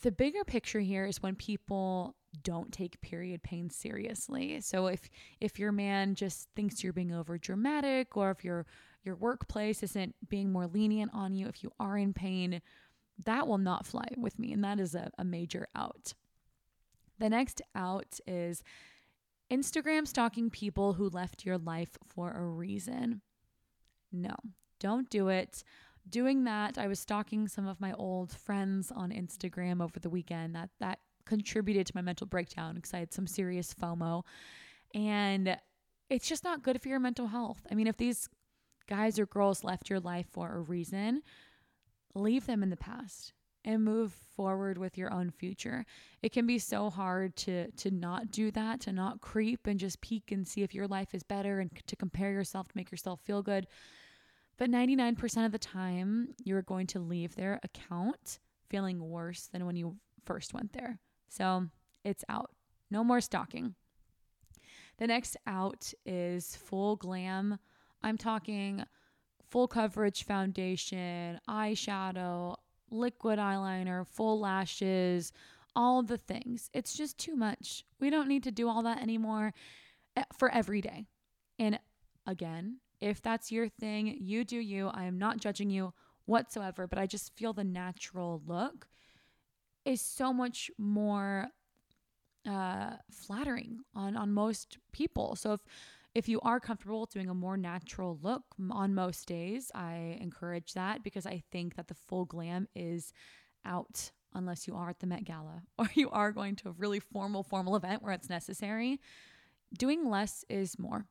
the bigger picture here is when people don't take period pain seriously. So if if your man just thinks you're being over dramatic or if your your workplace isn't being more lenient on you if you are in pain, that will not fly with me and that is a, a major out. The next out is Instagram stalking people who left your life for a reason. No, don't do it. Doing that, I was stalking some of my old friends on Instagram over the weekend. That that contributed to my mental breakdown because I had some serious FOMO. And it's just not good for your mental health. I mean, if these guys or girls left your life for a reason, leave them in the past and move forward with your own future. It can be so hard to to not do that, to not creep and just peek and see if your life is better and to compare yourself to make yourself feel good. But 99% of the time, you're going to leave their account feeling worse than when you first went there. So, it's out. No more stalking. The next out is full glam. I'm talking full coverage foundation, eyeshadow, liquid eyeliner, full lashes, all the things. It's just too much. We don't need to do all that anymore eh, for every day. And again, if that's your thing, you do you. I am not judging you whatsoever, but I just feel the natural look is so much more uh, flattering on on most people. So if if you are comfortable doing a more natural look on most days, I encourage that because I think that the full glam is out unless you are at the Met Gala or you are going to a really formal formal event where it's necessary. Doing less is more.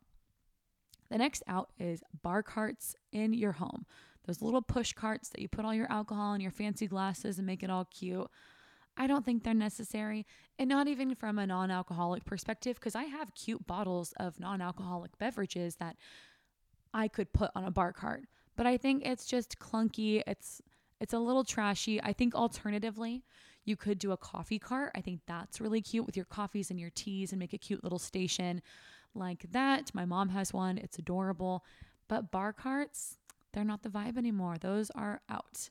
The next out is bar carts in your home. Those little push carts that you put all your alcohol and your fancy glasses and make it all cute. I don't think they're necessary. And not even from a non alcoholic perspective, because I have cute bottles of non alcoholic beverages that I could put on a bar cart. But I think it's just clunky. It's it's a little trashy. I think alternatively, you could do a coffee cart. I think that's really cute with your coffees and your teas and make a cute little station like that. My mom has one. It's adorable. But bar carts, they're not the vibe anymore. Those are out.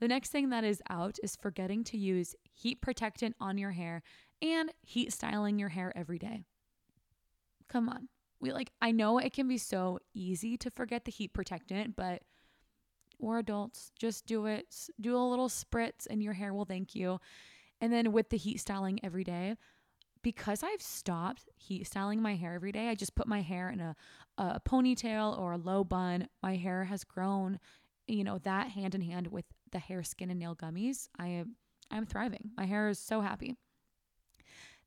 The next thing that is out is forgetting to use heat protectant on your hair and heat styling your hair every day. Come on. We like I know it can be so easy to forget the heat protectant, but we're adults. Just do it. Do a little spritz and your hair will thank you. And then with the heat styling every day, because I've stopped heat styling my hair every day, I just put my hair in a, a ponytail or a low bun. My hair has grown, you know, that hand in hand with the hair, skin, and nail gummies, I am I'm thriving. My hair is so happy.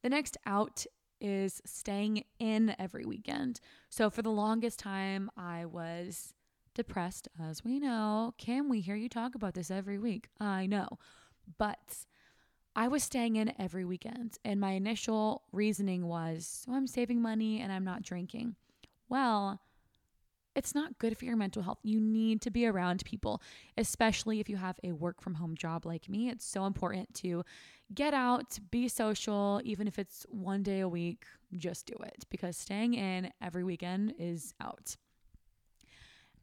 The next out is staying in every weekend. So for the longest time, I was depressed, as we know. Kim, we hear you talk about this every week. I know. But I was staying in every weekend. And my initial reasoning was so I'm saving money and I'm not drinking. Well, it's not good for your mental health. You need to be around people, especially if you have a work from home job like me. It's so important to get out, be social, even if it's one day a week, just do it because staying in every weekend is out.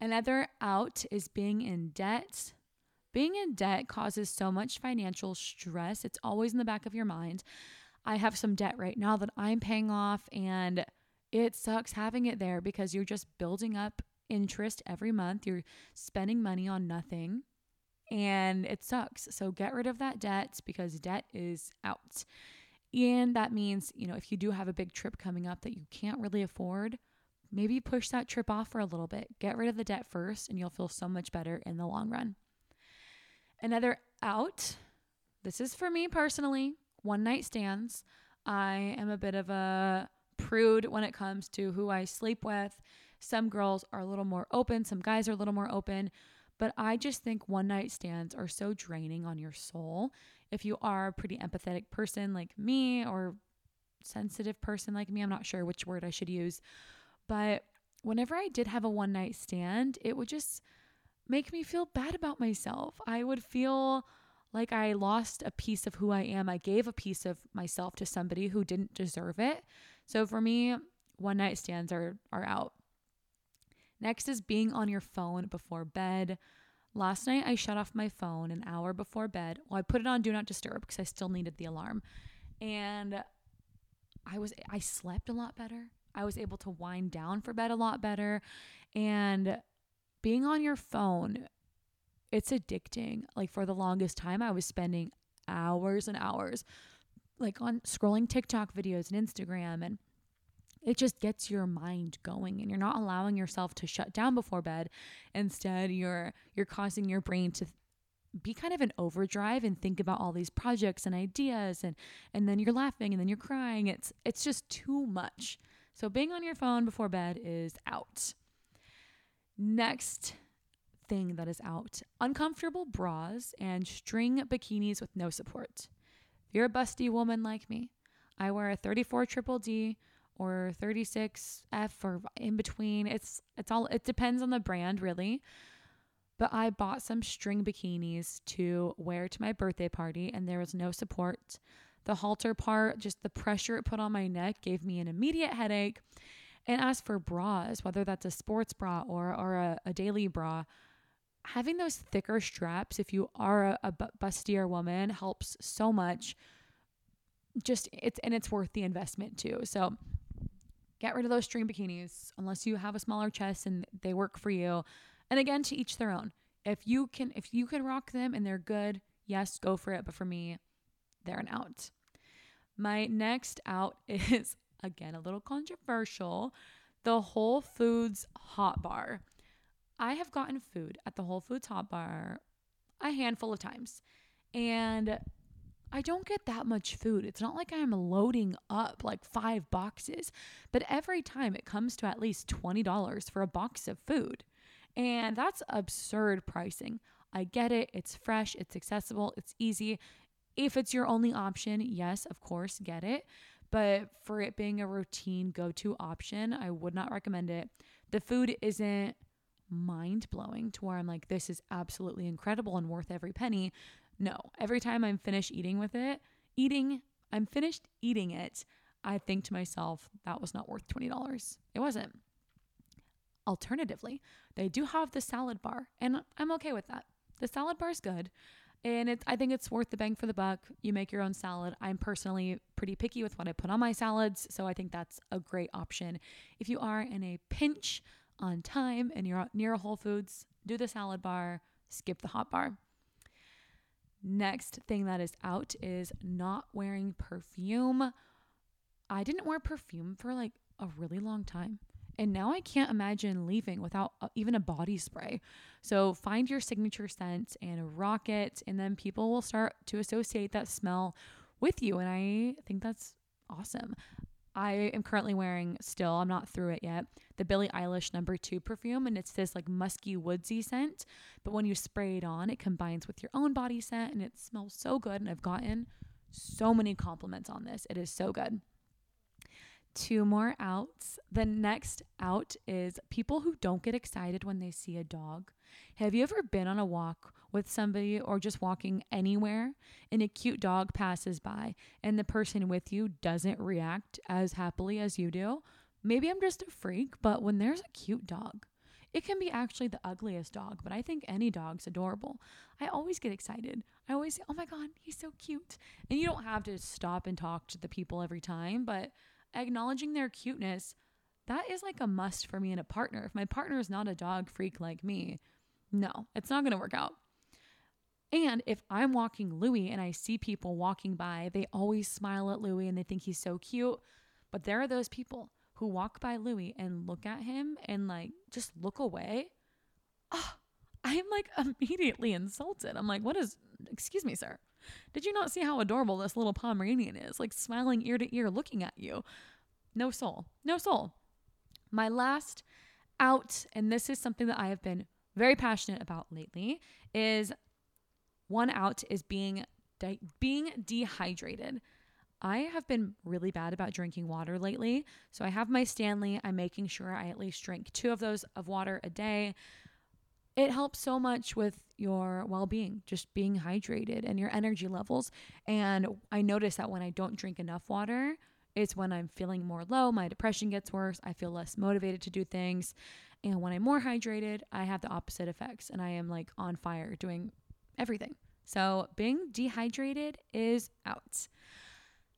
Another out is being in debt. Being in debt causes so much financial stress. It's always in the back of your mind. I have some debt right now that I'm paying off and it sucks having it there because you're just building up interest every month. You're spending money on nothing and it sucks. So get rid of that debt because debt is out. And that means, you know, if you do have a big trip coming up that you can't really afford, maybe push that trip off for a little bit. Get rid of the debt first and you'll feel so much better in the long run. Another out, this is for me personally, one night stands. I am a bit of a prude when it comes to who I sleep with. Some girls are a little more open, some guys are a little more open. But I just think one night stands are so draining on your soul. If you are a pretty empathetic person like me or sensitive person like me, I'm not sure which word I should use. But whenever I did have a one night stand, it would just make me feel bad about myself. I would feel like I lost a piece of who I am. I gave a piece of myself to somebody who didn't deserve it. So for me, one night stands are are out. Next is being on your phone before bed. Last night I shut off my phone an hour before bed. Well, I put it on do not disturb because I still needed the alarm. And I was I slept a lot better. I was able to wind down for bed a lot better and being on your phone it's addicting. Like for the longest time I was spending hours and hours like on scrolling TikTok videos and Instagram and it just gets your mind going and you're not allowing yourself to shut down before bed. Instead you're you're causing your brain to be kind of an overdrive and think about all these projects and ideas and and then you're laughing and then you're crying. It's it's just too much. So being on your phone before bed is out next thing that is out uncomfortable bras and string bikinis with no support if you're a busty woman like me i wear a 34 triple d or 36F or in between. It's it's all it depends on the brand really. But I bought some string bikinis to wear to my birthday party and there was no support. The halter part, just the pressure it put on my neck gave me an immediate headache. And as for bras, whether that's a sports bra or or a, a daily bra, having those thicker straps if you are a, a bustier woman helps so much just it's and it's worth the investment too so Get rid of those string bikinis unless you have a smaller chest and they work for you. And again, to each their own. If you can if you can rock them and they're good, yes, go for it, but for me, they're an out. My next out is again a little controversial, the Whole Foods hot bar. I have gotten food at the Whole Foods hot bar a handful of times. And I don't get that much food. It's not like I'm loading up like five boxes, but every time it comes to at least $20 for a box of food. And that's absurd pricing. I get it. It's fresh, it's accessible, it's easy. If it's your only option, yes, of course, get it. But for it being a routine go to option, I would not recommend it. The food isn't mind blowing to where I'm like, this is absolutely incredible and worth every penny. No, every time I'm finished eating with it, eating, I'm finished eating it, I think to myself, that was not worth $20. It wasn't. Alternatively, they do have the salad bar, and I'm okay with that. The salad bar is good, and it's I think it's worth the bang for the buck. You make your own salad. I'm personally pretty picky with what I put on my salads, so I think that's a great option. If you are in a pinch on time and you're near a Whole Foods, do the salad bar, skip the hot bar. Next thing that is out is not wearing perfume. I didn't wear perfume for like a really long time. And now I can't imagine leaving without uh, even a body spray. So find your signature scent and rock it. And then people will start to associate that smell with you. And I think that's awesome. I am currently wearing still, I'm not through it yet, the Billie Eilish number two perfume. And it's this like musky, woodsy scent. But when you spray it on, it combines with your own body scent and it smells so good. And I've gotten so many compliments on this. It is so good. Two more outs. The next out is people who don't get excited when they see a dog. Have you ever been on a walk with somebody or just walking anywhere and a cute dog passes by and the person with you doesn't react as happily as you do? Maybe I'm just a freak, but when there's a cute dog, it can be actually the ugliest dog, but I think any dog's adorable. I always get excited. I always say, oh my God, he's so cute. And you don't have to stop and talk to the people every time, but acknowledging their cuteness, that is like a must for me and a partner. If my partner is not a dog freak like me, no, it's not going to work out. And if I'm walking Louis and I see people walking by, they always smile at Louis and they think he's so cute. But there are those people who walk by Louis and look at him and like just look away. Oh, I'm like immediately insulted. I'm like, what is, excuse me, sir. Did you not see how adorable this little Pomeranian is? Like smiling ear to ear, looking at you. No soul. No soul. My last out, and this is something that I have been very passionate about lately, is one out is being being dehydrated. I have been really bad about drinking water lately. So I have my Stanley. I'm making sure I at least drink two of those of water a day. It helps so much with your well being, just being hydrated and your energy levels. And I notice that when I don't drink enough water, it's when I'm feeling more low, my depression gets worse, I feel less motivated to do things. And when I'm more hydrated, I have the opposite effects and I am like on fire doing everything. So being dehydrated is out.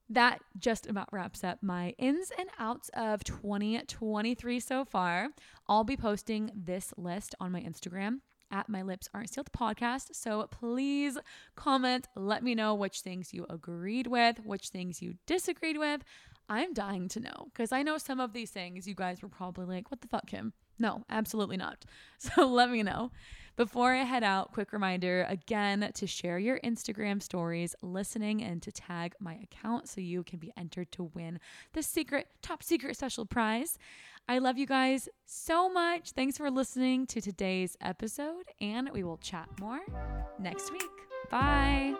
That just about wraps up my ins and outs of 2023 so far. I'll be posting this list on my Instagram at My Lips Aren't Sealed podcast. So please comment, let me know which things you agreed with, which things you disagreed with. I'm dying to know because I know some of these things you guys were probably like, what the fuck, Kim? No, absolutely not. So let me know. Before I head out, quick reminder again to share your Instagram stories, listening, and to tag my account so you can be entered to win the secret, top secret special prize. I love you guys so much. Thanks for listening to today's episode, and we will chat more next week. Bye.